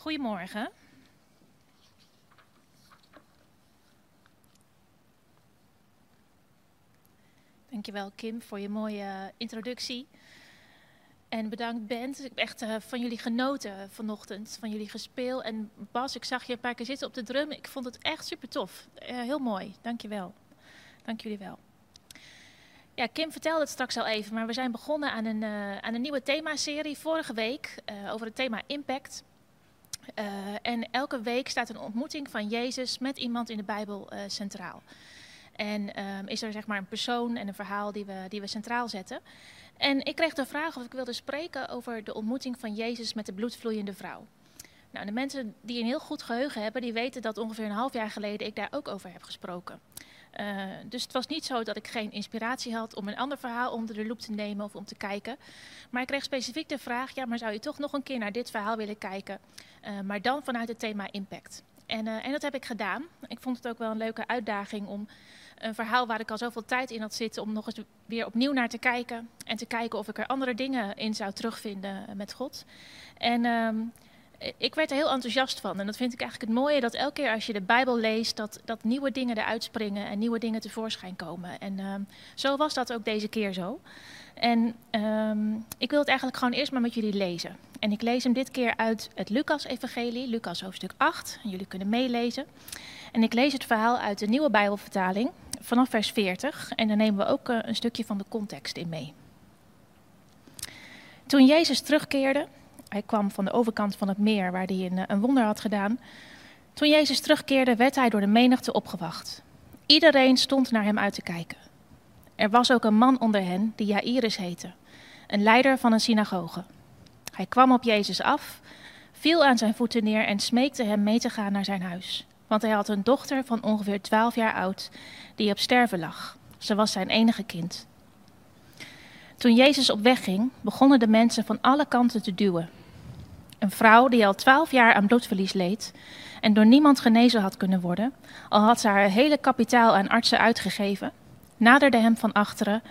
Goedemorgen. Dankjewel Kim voor je mooie introductie. En bedankt Bent. Ik heb echt uh, van jullie genoten vanochtend, van jullie gespeel. En Bas, ik zag je een paar keer zitten op de drum. Ik vond het echt super tof. Uh, heel mooi. Dankjewel. Dank jullie wel. Ja, Kim vertelde het straks al even, maar we zijn begonnen aan een, aan een nieuwe themaserie vorige week over het thema impact. En elke week staat een ontmoeting van Jezus met iemand in de Bijbel centraal. En um, is er zeg maar een persoon en een verhaal die we, die we centraal zetten. En ik kreeg de vraag of ik wilde spreken over de ontmoeting van Jezus met de bloedvloeiende vrouw. Nou, de mensen die een heel goed geheugen hebben, die weten dat ongeveer een half jaar geleden ik daar ook over heb gesproken. Uh, dus het was niet zo dat ik geen inspiratie had om een ander verhaal onder de loep te nemen of om te kijken. Maar ik kreeg specifiek de vraag, ja, maar zou je toch nog een keer naar dit verhaal willen kijken? Uh, maar dan vanuit het thema impact. En, uh, en dat heb ik gedaan. Ik vond het ook wel een leuke uitdaging om een verhaal waar ik al zoveel tijd in had zitten om nog eens weer opnieuw naar te kijken. En te kijken of ik er andere dingen in zou terugvinden met God. En um, ik werd er heel enthousiast van. En dat vind ik eigenlijk het mooie, dat elke keer als je de Bijbel leest, dat, dat nieuwe dingen eruit springen en nieuwe dingen tevoorschijn komen. En um, zo was dat ook deze keer zo. En um, ik wil het eigenlijk gewoon eerst maar met jullie lezen. En ik lees hem dit keer uit het Lucas-evangelie, Lucas hoofdstuk 8. En jullie kunnen meelezen. En ik lees het verhaal uit de nieuwe Bijbelvertaling vanaf vers 40. En daar nemen we ook uh, een stukje van de context in mee. Toen Jezus terugkeerde, hij kwam van de overkant van het meer waar hij een, wonder had gedaan. Toen Jezus terugkeerde, werd hij door de menigte opgewacht. Iedereen stond naar hem uit te kijken. Er was ook een man onder hen die Jairus heette, een leider van een synagoge. Hij kwam op Jezus af, viel aan zijn voeten neer en smeekte hem mee te gaan naar zijn huis. Want hij had een dochter van ongeveer twaalf jaar oud die op sterven lag. Ze was zijn enige kind. Toen Jezus op weg ging, begonnen de mensen van alle kanten te duwen. Een vrouw die al twaalf jaar aan bloedverlies leed en door niemand genezen had kunnen worden, al had ze haar hele kapitaal aan artsen uitgegeven, naderde hem van achteren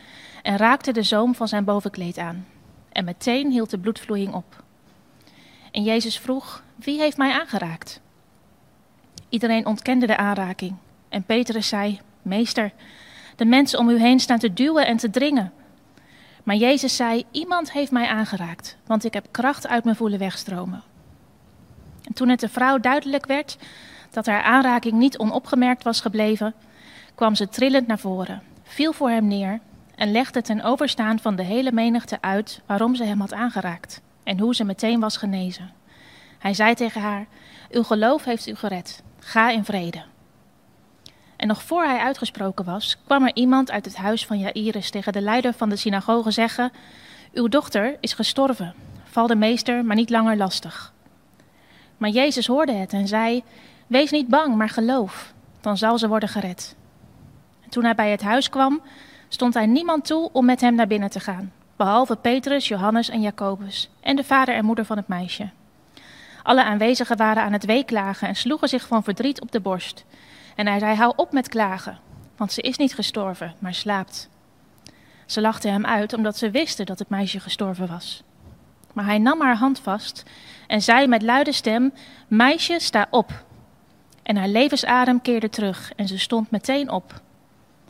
en raakte de zoom van zijn bovenkleed aan. En meteen hield de bloedvloeiing op. En Jezus vroeg: Wie heeft mij aangeraakt? Iedereen ontkende de aanraking. En Petrus zei: Meester, de mensen om u heen staan te duwen en te dringen. Maar Jezus zei: Iemand heeft mij aangeraakt, want ik heb kracht uit me voelen wegstromen. En toen het de vrouw duidelijk werd dat haar aanraking niet onopgemerkt was gebleven, kwam ze trillend naar voren, viel voor hem neer en legde ten overstaan van de hele menigte uit waarom ze hem had aangeraakt en hoe ze meteen was genezen. Hij zei tegen haar: Uw geloof heeft u gered. Ga in vrede. En nog voor hij uitgesproken was, kwam er iemand uit het huis van Jairus tegen de leider van de synagoge zeggen: Uw dochter is gestorven. Val de meester maar niet langer lastig. Maar Jezus hoorde het en zei: Wees niet bang, maar geloof, dan zal ze worden gered. En toen hij bij het huis kwam, stond hij niemand toe om met hem naar binnen te gaan, behalve Petrus, Johannes en Jacobus en de vader en moeder van het meisje. Alle aanwezigen waren aan het weeklagen en sloegen zich van verdriet op de borst. En hij zei: Hou op met klagen, want ze is niet gestorven, maar slaapt. Ze lachten hem uit omdat ze wisten dat het meisje gestorven was. Maar hij nam haar hand vast en zei met luide stem: Meisje, sta op. En haar levensadem keerde terug en ze stond meteen op.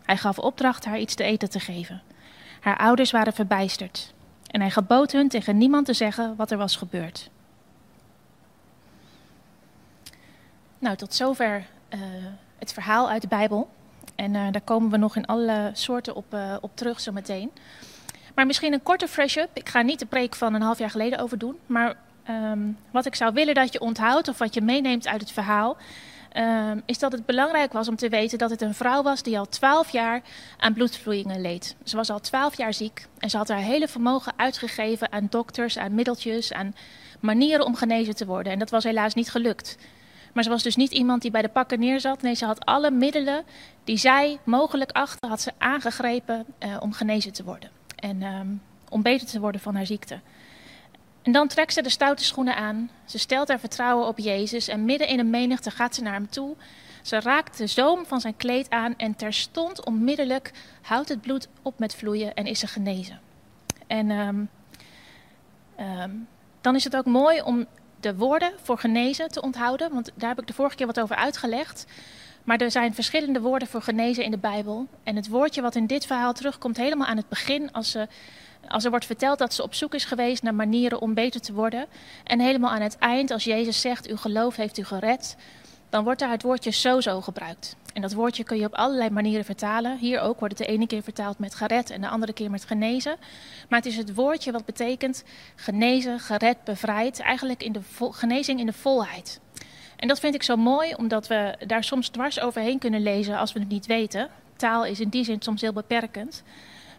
Hij gaf opdracht haar iets te eten te geven. Haar ouders waren verbijsterd en hij gebood hun tegen niemand te zeggen wat er was gebeurd. Nou, tot zover uh, het verhaal uit de Bijbel. En uh, daar komen we nog in alle soorten op, uh, op terug zometeen. Maar misschien een korte fresh-up. Ik ga niet de preek van een half jaar geleden over doen. Maar um, wat ik zou willen dat je onthoudt of wat je meeneemt uit het verhaal... Um, is dat het belangrijk was om te weten dat het een vrouw was die al twaalf jaar aan bloedvloeien leed. Ze was al twaalf jaar ziek en ze had haar hele vermogen uitgegeven aan dokters, aan middeltjes, aan manieren om genezen te worden. En dat was helaas niet gelukt. Maar ze was dus niet iemand die bij de pakken neerzat. Nee, ze had alle middelen die zij mogelijk achtte, had ze aangegrepen uh, om genezen te worden. En um, om beter te worden van haar ziekte. En dan trekt ze de stoute schoenen aan. Ze stelt haar vertrouwen op Jezus. En midden in een menigte gaat ze naar hem toe. Ze raakt de zoom van zijn kleed aan. En terstond onmiddellijk houdt het bloed op met vloeien en is ze genezen. En um, um, dan is het ook mooi om de woorden voor genezen te onthouden, want daar heb ik de vorige keer wat over uitgelegd. Maar er zijn verschillende woorden voor genezen in de Bijbel. En het woordje wat in dit verhaal terugkomt helemaal aan het begin, als, ze, als er wordt verteld dat ze op zoek is geweest naar manieren om beter te worden. En helemaal aan het eind, als Jezus zegt, uw geloof heeft u gered, dan wordt daar het woordje sozo gebruikt. En dat woordje kun je op allerlei manieren vertalen. Hier ook wordt het de ene keer vertaald met gered en de andere keer met genezen. Maar het is het woordje wat betekent genezen, gered, bevrijd. Eigenlijk in de genezing in de volheid. En dat vind ik zo mooi, omdat we daar soms dwars overheen kunnen lezen als we het niet weten. Taal is in die zin soms heel beperkend.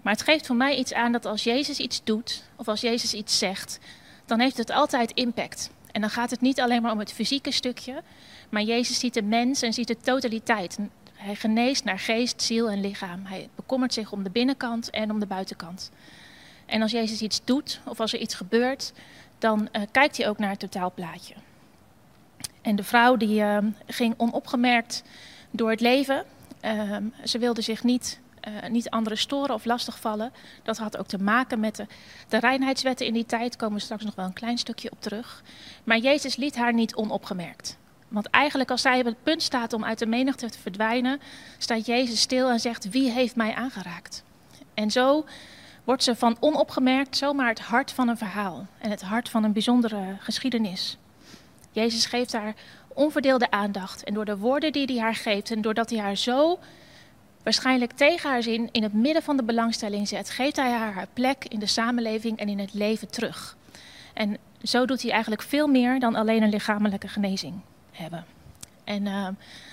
Maar het geeft voor mij iets aan dat als Jezus iets doet, of als Jezus iets zegt, dan heeft het altijd impact. En dan gaat het niet alleen maar om het fysieke stukje, maar Jezus ziet de mens en ziet de totaliteit. Hij geneest naar geest, ziel en lichaam. Hij bekommert zich om de binnenkant en om de buitenkant. En als Jezus iets doet of als er iets gebeurt, dan uh, kijkt hij ook naar het totaalplaatje. En de vrouw die uh, ging onopgemerkt door het leven. Uh, ze wilde zich niet, uh, niet anderen storen of lastigvallen. Dat had ook te maken met de, de reinheidswetten in die tijd. Komen we straks nog wel een klein stukje op terug. Maar Jezus liet haar niet onopgemerkt. Want eigenlijk als zij op het punt staat om uit de menigte te verdwijnen, staat Jezus stil en zegt, wie heeft mij aangeraakt? En zo wordt ze van onopgemerkt zomaar het hart van een verhaal en het hart van een bijzondere geschiedenis. Jezus geeft haar onverdeelde aandacht en door de woorden die hij haar geeft en doordat hij haar zo waarschijnlijk tegen haar zin in het midden van de belangstelling zet, geeft hij haar haar plek in de samenleving en in het leven terug. En zo doet hij eigenlijk veel meer dan alleen een lichamelijke genezing hebben. En uh,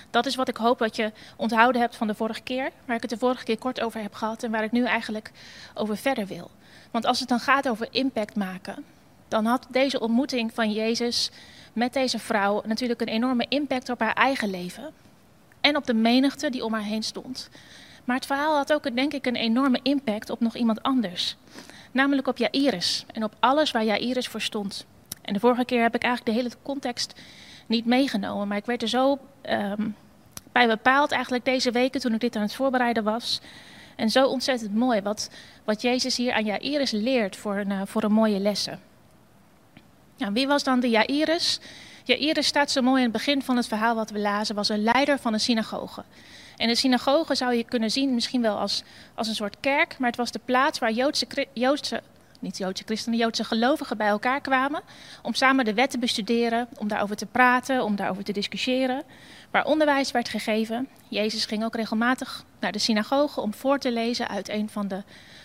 dat is wat ik hoop dat je onthouden hebt van de vorige keer, waar ik het de vorige keer kort over heb gehad en waar ik nu eigenlijk over verder wil. Want als het dan gaat over impact maken, dan had deze ontmoeting van Jezus met deze vrouw natuurlijk een enorme impact op haar eigen leven en op de menigte die om haar heen stond. Maar het verhaal had ook, denk ik, een enorme impact op nog iemand anders. Namelijk op Jairus en op alles waar Jairus voor stond. En de vorige keer heb ik eigenlijk de hele context niet meegenomen. Maar ik werd er zo um, bij bepaald eigenlijk deze weken toen ik dit aan het voorbereiden was. En zo ontzettend mooi wat, wat Jezus hier aan Jairus leert voor een, uh, voor een mooie lessen. Nou, wie was dan de Jairus? Jairus staat zo mooi in het begin van het verhaal wat we lazen, was een leider van een synagoge. En de synagoge zou je kunnen zien misschien wel als, als een soort kerk, maar het was de plaats waar Joodse, Joodse niet Joodse christenen, Joodse gelovigen bij elkaar kwamen om samen de wet te bestuderen, om daarover te praten, om daarover te discussiëren, waar onderwijs werd gegeven. Jezus ging ook regelmatig naar de synagoge om voor te lezen uit een van de,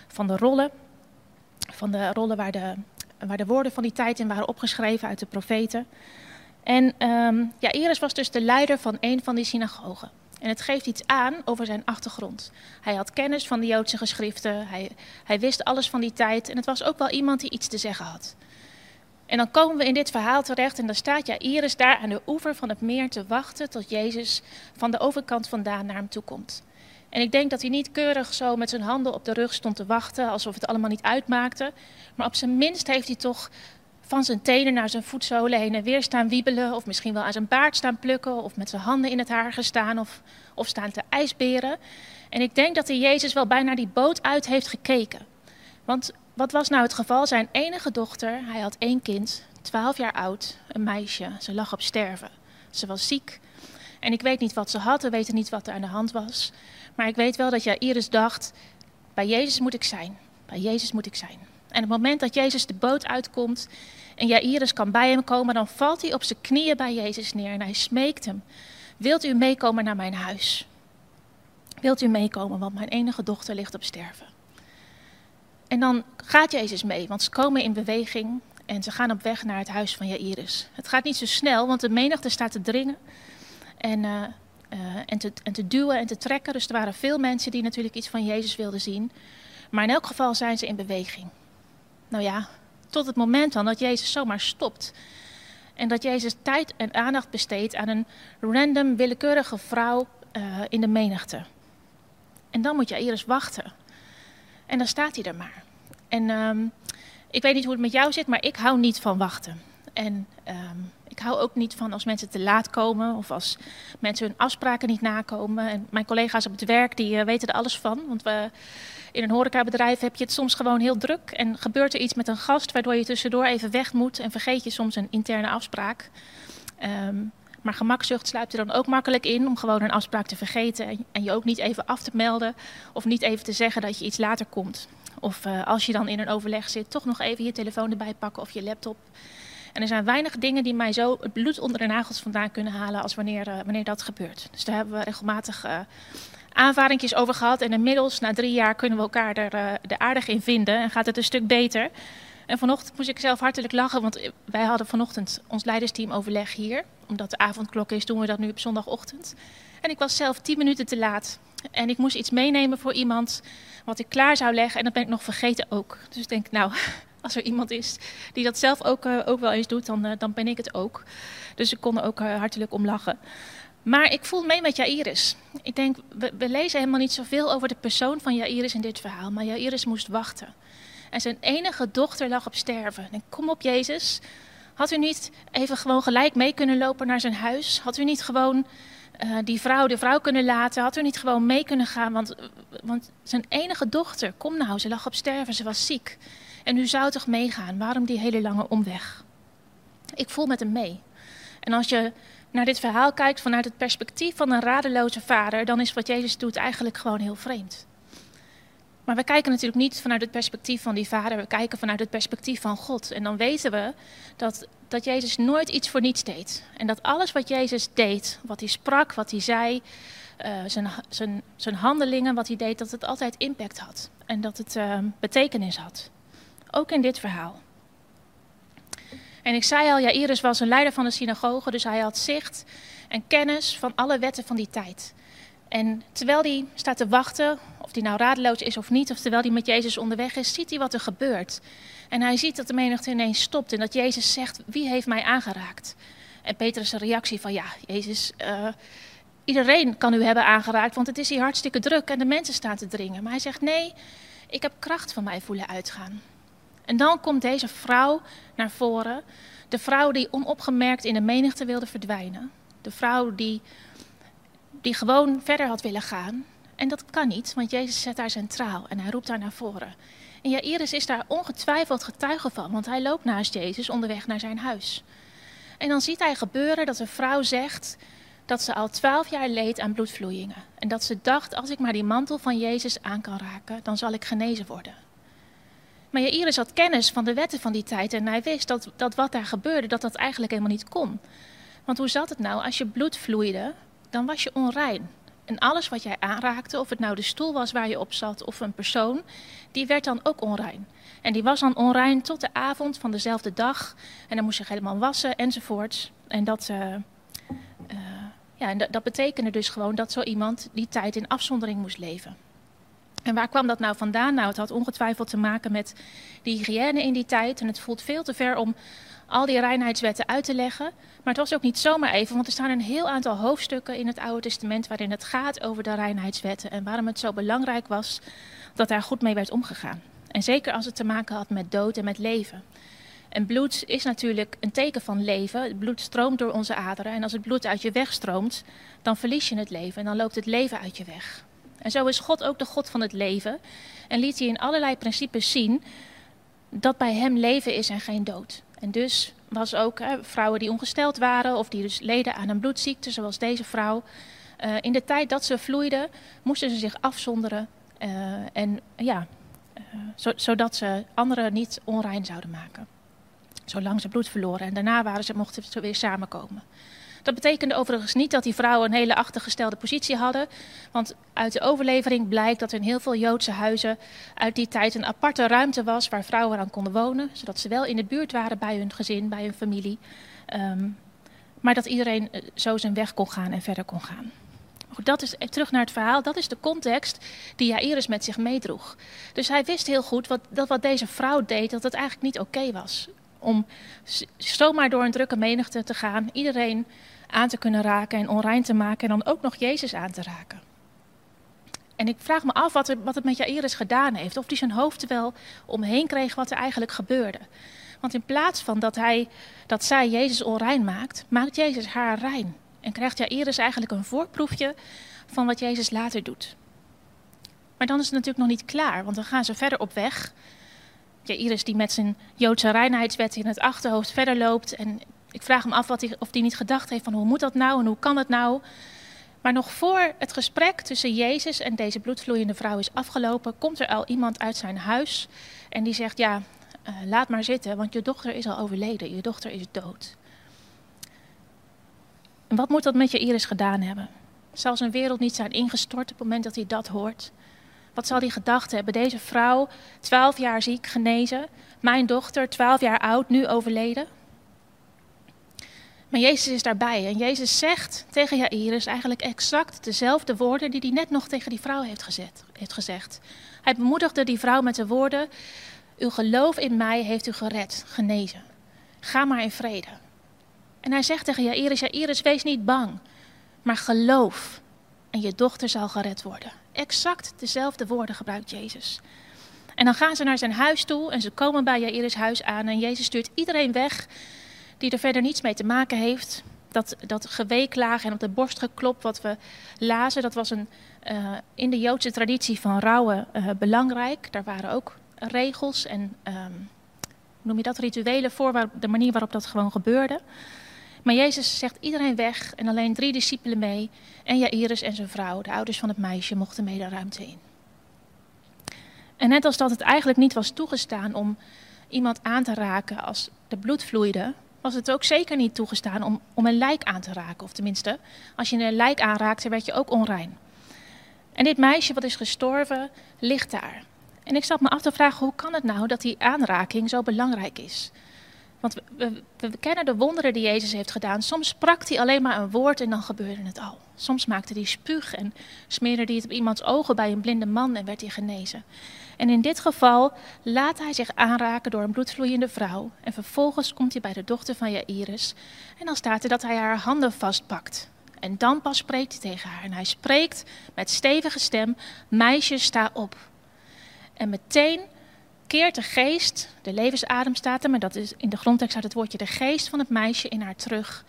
van de rollen, van de rollen waar de, waar de woorden van die tijd in waren opgeschreven uit de profeten. En um, was dus de leider van een van die synagogen. En het geeft iets aan over zijn achtergrond. Hij had kennis van de Joodse geschriften, hij, hij wist alles van die tijd en het was ook wel iemand die iets te zeggen had. En dan komen we in dit verhaal terecht en dan staat Jairus daar aan de oever van het meer te wachten tot Jezus van de overkant vandaan naar hem toe komt. En ik denk dat hij niet keurig zo met zijn handen op de rug stond te wachten, alsof het allemaal niet uitmaakte. Maar op zijn minst heeft hij toch van zijn tenen naar zijn voetzolen heen en weer staan wiebelen. Of misschien wel aan zijn baard staan plukken. Of met zijn handen in het haar gestaan. Of, of staan te ijsberen. En ik denk dat hij Jezus wel bijna die boot uit heeft gekeken. Want wat was nou het geval? Zijn enige dochter, hij had één kind, 12 jaar oud, een meisje. Ze lag op sterven. Ze was ziek. En ik weet niet wat ze had, we weten niet wat er aan de hand was. Maar ik weet wel dat Iris dacht, bij Jezus moet ik zijn. Bij Jezus moet ik zijn. En op het moment dat Jezus de boot uitkomt en Jairus kan bij hem komen, dan valt hij op zijn knieën bij Jezus neer en hij smeekt hem. Wilt u meekomen naar mijn huis? Wilt u meekomen, want mijn enige dochter ligt op sterven. En dan gaat Jezus mee, want ze komen in beweging en ze gaan op weg naar het huis van Jairus. Het gaat niet zo snel, want de menigte staat te dringen en, uh, uh, en, te, en te duwen en te trekken. Dus er waren veel mensen die natuurlijk iets van Jezus wilden zien. Maar in elk geval zijn ze in beweging. Nou ja, tot het moment dan dat Jezus zomaar stopt. En dat Jezus tijd en aandacht besteedt aan een random, willekeurige vrouw uh, in de menigte. En dan moet je eerst wachten. En dan staat hij er maar. En um, ik weet niet hoe het met jou zit, maar ik hou niet van wachten. En ehm, ik hou ook niet van als mensen te laat komen of als mensen hun afspraken niet nakomen. En mijn collega's op het werk die uh, weten er alles van. Want we, in een horecabedrijf heb je het soms gewoon heel druk. En gebeurt er iets met een gast waardoor je tussendoor even weg moet en vergeet je soms een interne afspraak. Um, maar gemakzucht sluipt er dan ook makkelijk in om gewoon een afspraak te vergeten en je ook niet even af te melden of niet even te zeggen dat je iets later komt. Of uh, als je dan in een overleg zit, toch nog even je telefoon erbij pakken of je laptop. En er zijn weinig dingen die mij zo het bloed onder de nagels vandaan kunnen halen als wanneer, uh, wanneer dat gebeurt. Dus daar hebben we regelmatig uh, aanvaringjes over gehad. En inmiddels, na drie jaar, kunnen we elkaar er, uh, er aardig in vinden en gaat het een stuk beter. En vanochtend moest ik zelf hartelijk lachen, want wij hadden vanochtend ons leidersteam overleg hier. Omdat de avondklok is, doen we dat nu op zondagochtend. En ik was zelf tien minuten te laat. En ik moest iets meenemen voor iemand wat ik klaar zou leggen. En dat ben ik nog vergeten ook. Dus ik denk, nou, als er iemand is die dat zelf ook, uh, ook wel eens doet, dan, uh, dan ben ik het ook. Dus ik kon er ook uh, hartelijk om lachen. Maar ik voel mee met Jairus. Ik denk, we, lezen helemaal niet zoveel over de persoon van Jairus in dit verhaal. Maar Jairus moest wachten. En zijn enige dochter lag op sterven. En kom op, Jezus. Had u niet even gewoon gelijk mee kunnen lopen naar zijn huis? Had u niet gewoon die vrouw de vrouw kunnen laten? Had u niet gewoon mee kunnen gaan? Want, want zijn enige dochter, kom nou, ze lag op sterven, ze was ziek. En u zou toch meegaan? Waarom die hele lange omweg? Ik voel met hem mee. En als je naar dit verhaal kijkt vanuit het perspectief van een radeloze vader, dan is wat Jezus doet eigenlijk gewoon heel vreemd. Maar we kijken natuurlijk niet vanuit het perspectief van die vader, we kijken vanuit het perspectief van God. En dan weten we dat, dat Jezus nooit iets voor niets deed. En dat alles wat Jezus deed, wat hij sprak, wat hij zei, uh, zijn, zijn, zijn handelingen, wat hij deed, dat het altijd impact had. En dat het uh, betekenis had. Ook in dit verhaal. En ik zei al, Jairus was een leider van de synagoge, dus hij had zicht en kennis van alle wetten van die tijd. En terwijl hij staat te wachten, of hij nou radeloos is of niet, of terwijl hij met Jezus onderweg is, ziet hij wat er gebeurt. En hij ziet dat de menigte ineens stopt en dat Jezus zegt, wie heeft mij aangeraakt? En Petrus' reactie van, ja, Jezus, uh, iedereen kan u hebben aangeraakt, want het is hier hartstikke druk en de mensen staan te dringen. Maar hij zegt, nee, ik heb kracht van mij voelen uitgaan. En dan komt deze vrouw naar voren, de vrouw die onopgemerkt in de menigte wilde verdwijnen. De vrouw die die gewoon verder had willen gaan. En dat kan niet, want Jezus zet haar centraal en hij roept haar naar voren. En Jairus is daar ongetwijfeld getuige van, want hij loopt naast Jezus onderweg naar zijn huis. En dan ziet hij gebeuren dat een vrouw zegt dat ze al twaalf jaar leed aan bloedvloeien. En dat ze dacht, als ik maar die mantel van Jezus aan kan raken, dan zal ik genezen worden. Maar Jairus had kennis van de wetten van die tijd en hij wist dat, dat wat daar gebeurde, dat dat eigenlijk helemaal niet kon. Want hoe zat het nou? Als je bloed vloeide, dan was je onrein. En alles wat jij aanraakte, of het nou de stoel was waar je op zat of een persoon, die werd dan ook onrein. En die was dan onrein tot de avond van dezelfde dag. En dan moest je helemaal wassen enzovoorts. En dat, uh, uh, ja, en dat betekende dus gewoon dat zo iemand die tijd in afzondering moest leven. En waar kwam dat nou vandaan? Nou, het had ongetwijfeld te maken met de hygiëne in die tijd. En het voelt veel te ver om al die reinheidswetten uit te leggen. Maar het was ook niet zomaar even, want er staan een heel aantal hoofdstukken in het Oude Testament waarin het gaat over de reinheidswetten en waarom het zo belangrijk was dat daar goed mee werd omgegaan. En zeker als het te maken had met dood en met leven. En bloed is natuurlijk een teken van leven. Het bloed stroomt door onze aderen. En als het bloed uit je weg stroomt, dan verlies je het leven en dan loopt het leven uit je weg. En zo is God ook de God van het leven. En liet hij in allerlei principes zien dat bij hem leven is en geen dood. En dus was ook vrouwen die ongesteld waren of die dus leden aan een bloedziekte, zoals deze vrouw. Uh, in de tijd dat ze vloeiden, moesten ze zich afzonderen. Uh, en ja, zo, zodat ze anderen niet onrein zouden maken. Zolang ze bloed verloren. En daarna waren ze, mochten ze weer samenkomen. Dat betekende overigens niet dat die vrouwen een hele achtergestelde positie hadden. Want uit de overlevering blijkt dat in heel veel Joodse huizen uit die tijd een aparte ruimte was waar vrouwen aan konden wonen. Zodat ze wel in de buurt waren bij hun gezin, bij hun familie. Um, maar dat iedereen zo zijn weg kon gaan en verder kon gaan. Goed, dat is, terug naar het verhaal, dat is de context die Jairus met zich meedroeg. Dus hij wist heel goed wat, dat wat deze vrouw deed, dat het eigenlijk niet oké was. Om zomaar door een drukke menigte te gaan, iedereen aan te kunnen raken en onrein te maken en dan ook nog Jezus aan te raken. En ik vraag me af wat, er, wat het met Jairus gedaan heeft. Of hij zijn hoofd wel omheen kreeg wat er eigenlijk gebeurde. Want in plaats van dat, hij, dat zij Jezus onrein maakt, maakt Jezus haar rein. En krijgt Jairus eigenlijk een voorproefje van wat Jezus later doet. Maar dan is het natuurlijk nog niet klaar, want dan gaan ze verder op weg. Jairus die met zijn Joodse reinheidswet in het achterhoofd verder loopt. En ik vraag hem af wat hij, of hij niet gedacht heeft van hoe moet dat nou en hoe kan dat nou. Maar nog voor het gesprek tussen Jezus en deze bloedvloeiende vrouw is afgelopen, komt er al iemand uit zijn huis en die zegt, ja, uh, laat maar zitten, want je dochter is al overleden, je dochter is dood. En wat moet dat met je Iris gedaan hebben? Zal zijn wereld niet zijn ingestort op het moment dat hij dat hoort? Wat zal hij gedacht hebben? Deze vrouw, twaalf jaar ziek, genezen. Mijn dochter, twaalf jaar oud, nu overleden. Maar Jezus is daarbij en Jezus zegt tegen Jairus eigenlijk exact dezelfde woorden die hij net nog tegen die vrouw heeft, gezet, heeft gezegd. Hij bemoedigde die vrouw met de woorden: Uw geloof in mij heeft u gered, genezen. Ga maar in vrede. En hij zegt tegen Jairus: Jairus, wees niet bang, maar geloof en je dochter zal gered worden. Exact dezelfde woorden gebruikt Jezus. En dan gaan ze naar zijn huis toe en ze komen bij Jairus huis aan en Jezus stuurt iedereen weg die er verder niets mee te maken heeft. Dat, dat geweeklagen en op de borst geklopt wat we lazen, dat was een, uh, in de Joodse traditie van rouwen uh, belangrijk. Daar waren ook regels en um, noem je dat rituelen voor, waar, de manier waarop dat gewoon gebeurde. Maar Jezus zegt iedereen weg en alleen drie discipelen mee. En Jairus en zijn vrouw, de ouders van het meisje, mochten mee de ruimte in. En net als dat het eigenlijk niet was toegestaan om iemand aan te raken als er bloed vloeide, was het ook zeker niet toegestaan om, om een lijk aan te raken. Of tenminste, als je een lijk aanraakte, werd je ook onrein. En dit meisje wat is gestorven, ligt daar. En ik zat me af te vragen, hoe kan het nou dat die aanraking zo belangrijk is? Want we, we, we, kennen de wonderen die Jezus heeft gedaan. Soms sprak hij alleen maar een woord en dan gebeurde het al. Soms maakte hij spuug en smeerde hij het op iemands ogen bij een blinde man en werd hij genezen. En in dit geval laat hij zich aanraken door een bloedvloeiende vrouw. En vervolgens komt hij bij de dochter van Jairus. En dan staat er dat hij haar handen vastpakt. En dan pas spreekt hij tegen haar. En hij spreekt met stevige stem: Meisje, sta op. En meteen keert de geest, de levensadem staat er, maar dat is in de grondtekst uit het woordje de geest van het meisje in haar terug.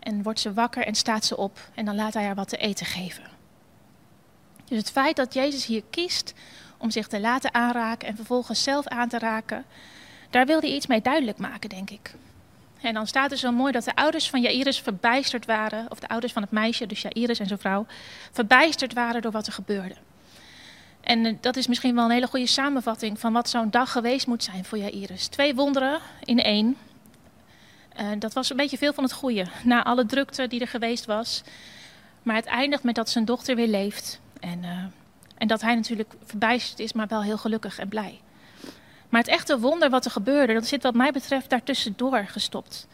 En wordt ze wakker en staat ze op. En dan laat hij haar wat te eten geven. Dus het feit dat Jezus hier kiest om zich te laten aanraken en vervolgens zelf aan te raken, daar wil hij iets mee duidelijk maken, denk ik. En dan staat er zo mooi dat de ouders van Jairus verbijsterd waren, of de ouders van het meisje, dus Jairus en zijn vrouw, verbijsterd waren door wat er gebeurde. En eh, dat is misschien wel een hele goede samenvatting van wat zo'n dag geweest moet zijn voor Jairus. Twee wonderen in één. Uh, dat was een beetje veel van het goede, na alle drukte die er geweest was. Maar het eindigt met dat zijn dochter weer leeft. En, uh, en dat hij natuurlijk verbijsterd is, maar wel heel gelukkig en blij. Maar het echte wonder wat er gebeurde, dat zit wat mij betreft daartussendoor gestopt.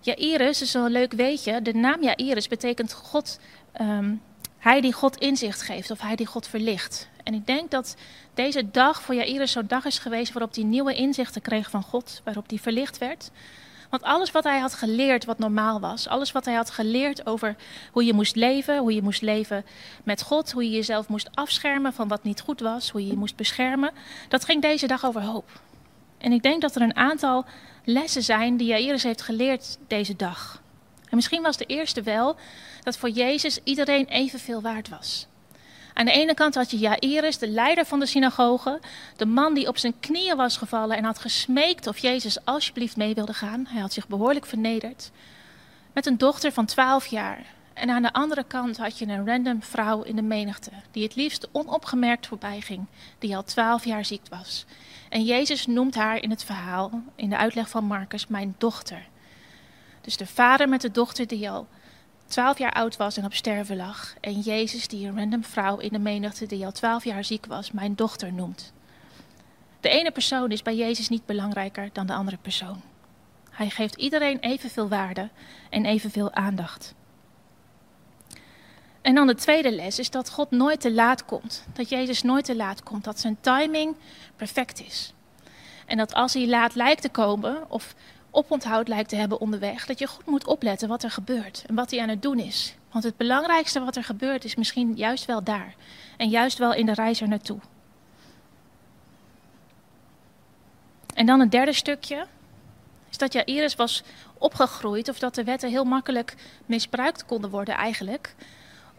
Jairus is een leuk weetje. De naam Jairus betekent God, um, hij die God inzicht geeft of hij die God verlicht. En ik denk dat deze dag voor Jairus zo'n dag is geweest waarop hij nieuwe inzichten kreeg van God, waarop hij verlicht werd. Want alles wat hij had geleerd, wat normaal was, alles wat hij had geleerd over hoe je moest leven, hoe je moest leven met God, hoe je jezelf moest afschermen van wat niet goed was, hoe je je moest beschermen, dat ging deze dag overhoop. En ik denk dat er een aantal lessen zijn die Jairus heeft geleerd deze dag. En misschien was de eerste wel dat voor Jezus iedereen evenveel waard was. Aan de ene kant had je Jairus, de leider van de synagoge, de man die op zijn knieën was gevallen en had gesmeekt of Jezus alsjeblieft mee wilde gaan. Hij had zich behoorlijk vernederd. Met een dochter van 12 jaar. En aan de andere kant had je een random vrouw in de menigte, die het liefst onopgemerkt voorbij ging, die al 12 jaar ziek was. En Jezus noemt haar in het verhaal, in de uitleg van Marcus, mijn dochter. Dus de vader met de dochter die al twaalf jaar oud was en op sterven lag. En Jezus, die een random vrouw in de menigte die al twaalf jaar ziek was, mijn dochter noemt. De ene persoon is bij Jezus niet belangrijker dan de andere persoon. Hij geeft iedereen evenveel waarde en evenveel aandacht. En dan de tweede les is dat God nooit te laat komt. Dat Jezus nooit te laat komt. Dat zijn timing perfect is. En dat als hij laat lijkt te komen, of oponthoud lijkt te hebben onderweg, dat je goed moet opletten wat er gebeurt en wat hij aan het doen is. Want het belangrijkste wat er gebeurt is misschien juist wel daar en juist wel in de reis er naartoe. En dan het derde stukje. is dat Jairus was opgegroeid of dat de wetten heel makkelijk misbruikt konden worden eigenlijk.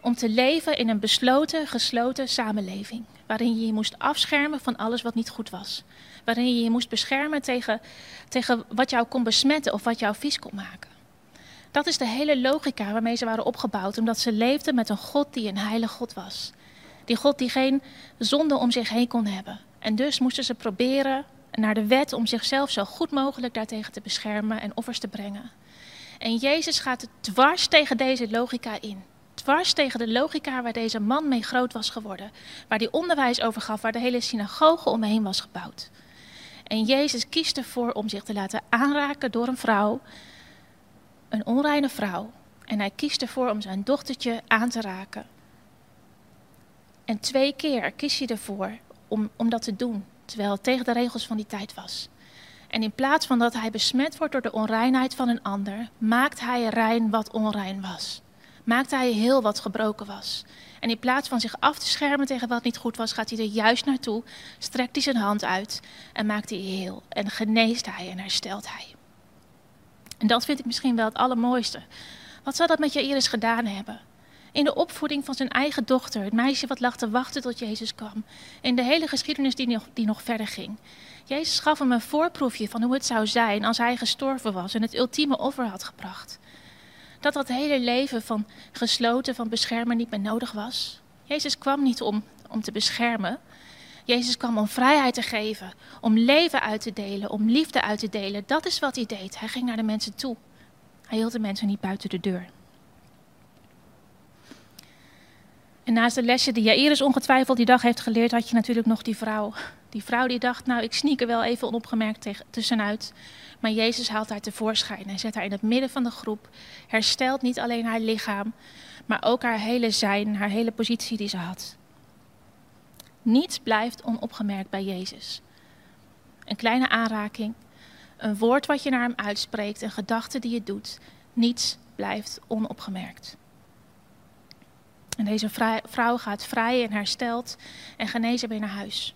Om te leven in een besloten, gesloten samenleving. Waarin je je moest afschermen van alles wat niet goed was. Waarin je je moest beschermen tegen, tegen wat jou kon besmetten of wat jou vies kon maken. Dat is de hele logica waarmee ze waren opgebouwd, omdat ze leefden met een God die een heilige God was. Die God die geen zonde om zich heen kon hebben. En dus moesten ze proberen naar de wet om zichzelf zo goed mogelijk daartegen te beschermen en offers te brengen. En Jezus gaat dwars tegen deze logica in. Dwars tegen de logica waar deze man mee groot was geworden. Waar hij onderwijs over gaf, waar de hele synagoge omheen was gebouwd. En Jezus kiest ervoor om zich te laten aanraken door een vrouw, een onreine vrouw. En hij kiest ervoor om zijn dochtertje aan te raken. En twee keer kies hij ervoor om, om dat te doen terwijl het tegen de regels van die tijd was. En in plaats van dat hij besmet wordt door de onreinheid van een ander, maakt hij rein wat onrein was. Maakt hij heel wat gebroken was. En in plaats van zich af te schermen tegen wat niet goed was, gaat hij er juist naartoe, strekt hij zijn hand uit en maakt hij heel. En geneest hij en herstelt hij. En dat vind ik misschien wel het allermooiste. Wat zou dat met Jairus gedaan hebben? In de opvoeding van zijn eigen dochter, het meisje wat lag te wachten tot Jezus kwam. In de hele geschiedenis die nog, die nog verder ging. Jezus gaf hem een voorproefje van hoe het zou zijn als hij gestorven was en het ultieme offer had gebracht. Dat dat hele leven van gesloten, van beschermen niet meer nodig was. Jezus kwam niet om, om te beschermen. Jezus kwam om vrijheid te geven, om leven uit te delen, om liefde uit te delen. Dat is wat hij deed. Hij ging naar de mensen toe. Hij hield de mensen niet buiten de deur. En naast de lesje die Jairus ongetwijfeld die dag heeft geleerd, had je natuurlijk nog die vrouw. Die vrouw die dacht, nou ik sneak er wel even onopgemerkt tussenuit. Maar Jezus haalt haar tevoorschijn en zet haar in het midden van de groep. Herstelt niet alleen haar lichaam, maar ook haar hele zijn, haar hele positie die ze had. Niets blijft onopgemerkt bij Jezus. Een kleine aanraking, een woord wat je naar hem uitspreekt, een gedachte die je doet. Niets blijft onopgemerkt. En deze vrouw gaat vrij en hersteld en genezen weer naar huis.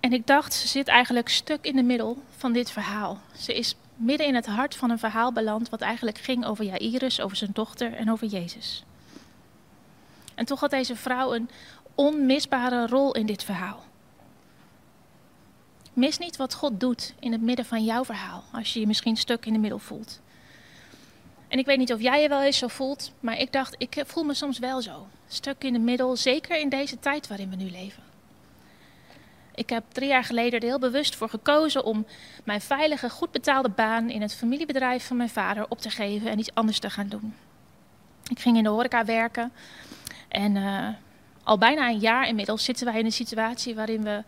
En ik dacht, ze zit eigenlijk stuk in de middel van dit verhaal. Ze is midden in het hart van een verhaal beland wat eigenlijk ging over Jairus, over zijn dochter en over Jezus. En toch had deze vrouw een onmisbare rol in dit verhaal. Mis niet wat God doet in het midden van jouw verhaal, als je je misschien stuk in de middel voelt. En ik weet niet of jij je wel eens zo voelt, maar ik dacht, ik voel me soms wel zo. Stuk in de middel, zeker in deze tijd waarin we nu leven. Ik heb drie jaar geleden er heel bewust voor gekozen om mijn veilige, goed betaalde baan in het familiebedrijf van mijn vader op te geven en iets anders te gaan doen. Ik ging in de horeca werken en uh, al bijna een jaar inmiddels zitten wij in een situatie waarin we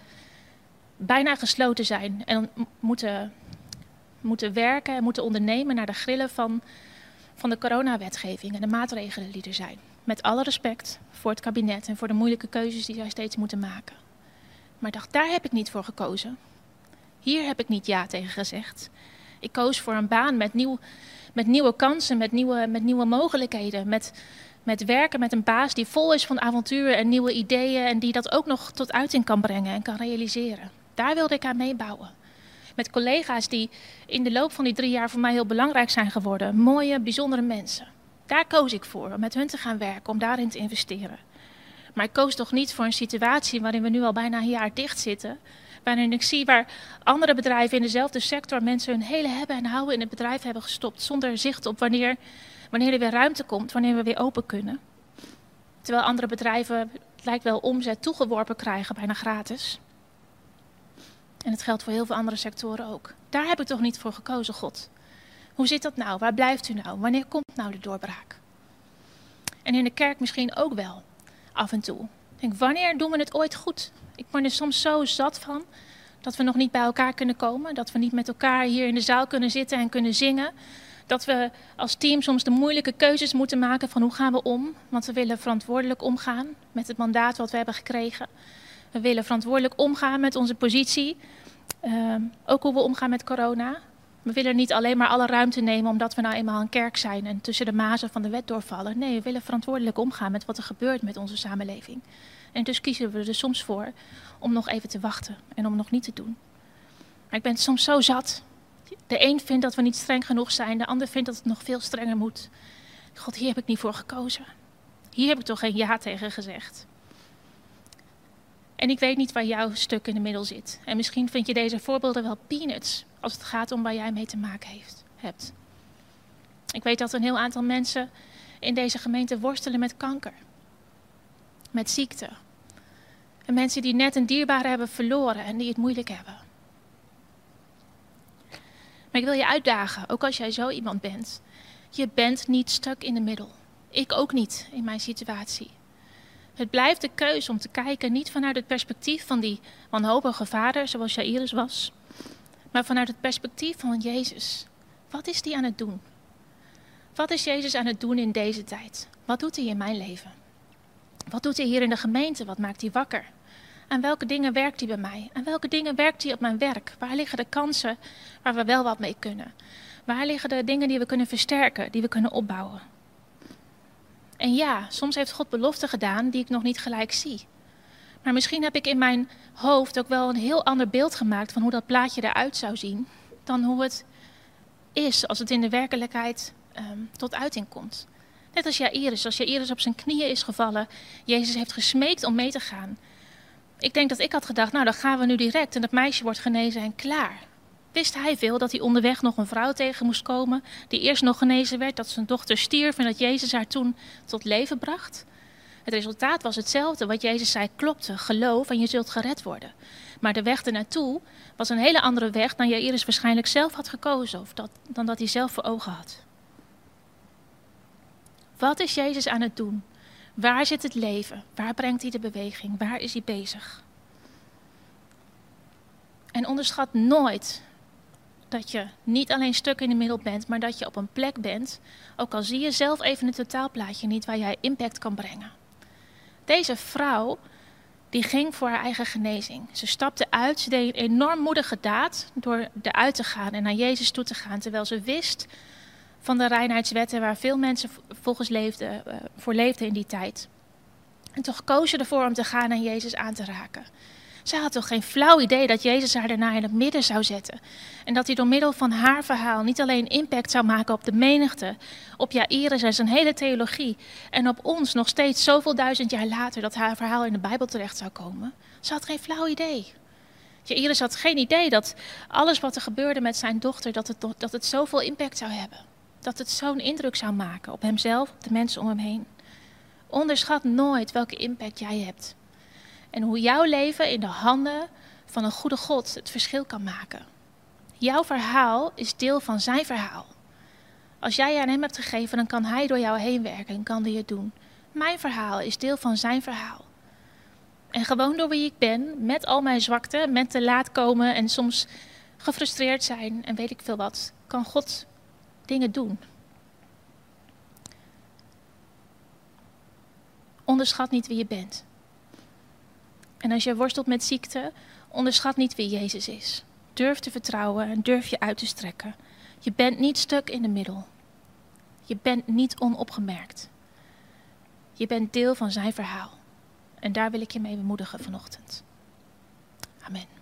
bijna gesloten zijn en moeten, moeten werken en moeten ondernemen naar de grillen van van de coronawetgeving en de maatregelen die er zijn. Met alle respect voor het kabinet en voor de moeilijke keuzes die zij steeds moeten maken. Maar dacht, daar heb ik niet voor gekozen. Hier heb ik niet ja tegen gezegd. Ik koos voor een baan met, nieuw, met nieuwe kansen, met nieuwe, met nieuwe mogelijkheden. Met, met werken met een baas die vol is van avonturen en nieuwe ideeën. En die dat ook nog tot uiting kan brengen en kan realiseren. Daar wilde ik aan meebouwen met collega's die in de loop van die drie jaar voor mij heel belangrijk zijn geworden. Mooie, bijzondere mensen. Daar koos ik voor, om met hun te gaan werken, om daarin te investeren. Maar ik koos toch niet voor een situatie waarin we nu al bijna een jaar dicht zitten. Waarin ik zie waar andere bedrijven in dezelfde sector mensen hun hele hebben en houden in het bedrijf hebben gestopt. Zonder zicht op wanneer, wanneer er weer ruimte komt, wanneer we weer open kunnen. Terwijl andere bedrijven, het lijkt wel, omzet toegeworpen krijgen, bijna gratis. En het geldt voor heel veel andere sectoren ook. Daar heb ik toch niet voor gekozen, God. Hoe zit dat nou? Waar blijft u nou? Wanneer komt nou de doorbraak? En in de kerk misschien ook wel, af en toe. Ik denk, wanneer doen we het ooit goed? Ik word er soms zo zat van dat we nog niet bij elkaar kunnen komen. Dat we niet met elkaar hier in de zaal kunnen zitten en kunnen zingen. Dat we als team soms de moeilijke keuzes moeten maken van hoe gaan we om. Want we willen verantwoordelijk omgaan met het mandaat wat we hebben gekregen. We willen verantwoordelijk omgaan met onze positie. Uh, ook hoe we omgaan met corona. We willen niet alleen maar alle ruimte nemen omdat we nou eenmaal een kerk zijn en tussen de mazen van de wet doorvallen. Nee, we willen verantwoordelijk omgaan met wat er gebeurt met onze samenleving. En dus kiezen we er soms voor om nog even te wachten en om nog niet te doen. Ik ben soms zo zat. De een vindt dat we niet streng genoeg zijn, de ander vindt dat het nog veel strenger moet. God, hier heb ik niet voor gekozen. Hier heb ik toch geen ja tegen gezegd. En ik weet niet waar jouw stuk in de middel zit. En misschien vind je deze voorbeelden wel peanuts als het gaat om waar jij mee te maken heeft, hebt. Ik weet dat een heel aantal mensen in deze gemeente worstelen met kanker, met ziekte. En mensen die net een dierbare hebben verloren en die het moeilijk hebben. Maar ik wil je uitdagen, ook als jij zo iemand bent. Je bent niet stuk in de middel. Ik ook niet in mijn situatie. Het blijft de keuze om te kijken niet vanuit het perspectief van die wanhopige vader, zoals Jairus was, maar vanuit het perspectief van Jezus. Wat is die aan het doen? Wat is Jezus aan het doen in deze tijd? Wat doet hij in mijn leven? Wat doet hij hier in de gemeente? Wat maakt hij wakker? Aan welke dingen werkt hij bij mij? Aan welke dingen werkt hij op mijn werk? Waar liggen de kansen waar we wel wat mee kunnen? Waar liggen de dingen die we kunnen versterken, die we kunnen opbouwen? En ja, soms heeft God beloften gedaan die ik nog niet gelijk zie. Maar misschien heb ik in mijn hoofd ook wel een heel ander beeld gemaakt van hoe dat plaatje eruit zou zien, dan hoe het is als het in de werkelijkheid um, tot uiting komt. Net als Jairus, als Jairus op zijn knieën is gevallen, Jezus heeft gesmeekt om mee te gaan. Ik denk dat ik had gedacht, nou dan gaan we nu direct en het meisje wordt genezen en klaar. Wist hij veel dat hij onderweg nog een vrouw tegen moest komen, die eerst nog genezen werd, dat zijn dochter stierf en dat Jezus haar toen tot leven bracht? Het resultaat was hetzelfde. Wat Jezus zei klopte. Geloof en je zult gered worden. Maar de weg ernaartoe was een hele andere weg dan Jairus waarschijnlijk zelf had gekozen. Of dat, dan dat hij zelf voor ogen had. Wat is Jezus aan het doen? Waar zit het leven? Waar brengt hij de beweging? Waar is hij bezig? En onderschat nooit dat je niet alleen stuk in de middel bent, maar dat je op een plek bent, ook al zie je zelf even het totaalplaatje niet, waar jij impact kan brengen. Deze vrouw, die ging voor haar eigen genezing. Ze stapte uit, ze deed een enorm moedige daad door eruit te gaan en naar Jezus toe te gaan, terwijl ze wist van de reinheidswetten waar veel mensen volgens leefden, uh, voor leefden in die tijd. En toch koos ze ervoor om te gaan en Jezus aan te raken. Zij had toch geen flauw idee dat Jezus haar daarna in het midden zou zetten. En dat hij door middel van haar verhaal niet alleen impact zou maken op de menigte, op Jairus en zijn hele theologie, en op ons nog steeds zoveel duizend jaar later dat haar verhaal in de Bijbel terecht zou komen. Ze had geen flauw idee. Jairus had geen idee dat alles wat er gebeurde met zijn dochter, dat het, dat het zoveel impact zou hebben. Dat het zo'n indruk zou maken op hemzelf, op de mensen om hem heen. Onderschat nooit welke impact jij hebt. En hoe jouw leven in de handen van een goede God het verschil kan maken. Jouw verhaal is deel van zijn verhaal. Als jij aan hem hebt gegeven, dan kan hij door jou heen werken en kan hij het doen. Mijn verhaal is deel van zijn verhaal. En gewoon door wie ik ben, met al mijn zwakte, met te laat komen en soms gefrustreerd zijn en weet ik veel wat, kan God dingen doen. Onderschat niet wie je bent. En als je worstelt met ziekte, onderschat niet wie Jezus is. Durf te vertrouwen en durf je uit te strekken. Je bent niet stuk in de middel. Je bent niet onopgemerkt. Je bent deel van zijn verhaal. En daar wil ik je mee bemoedigen vanochtend. Amen.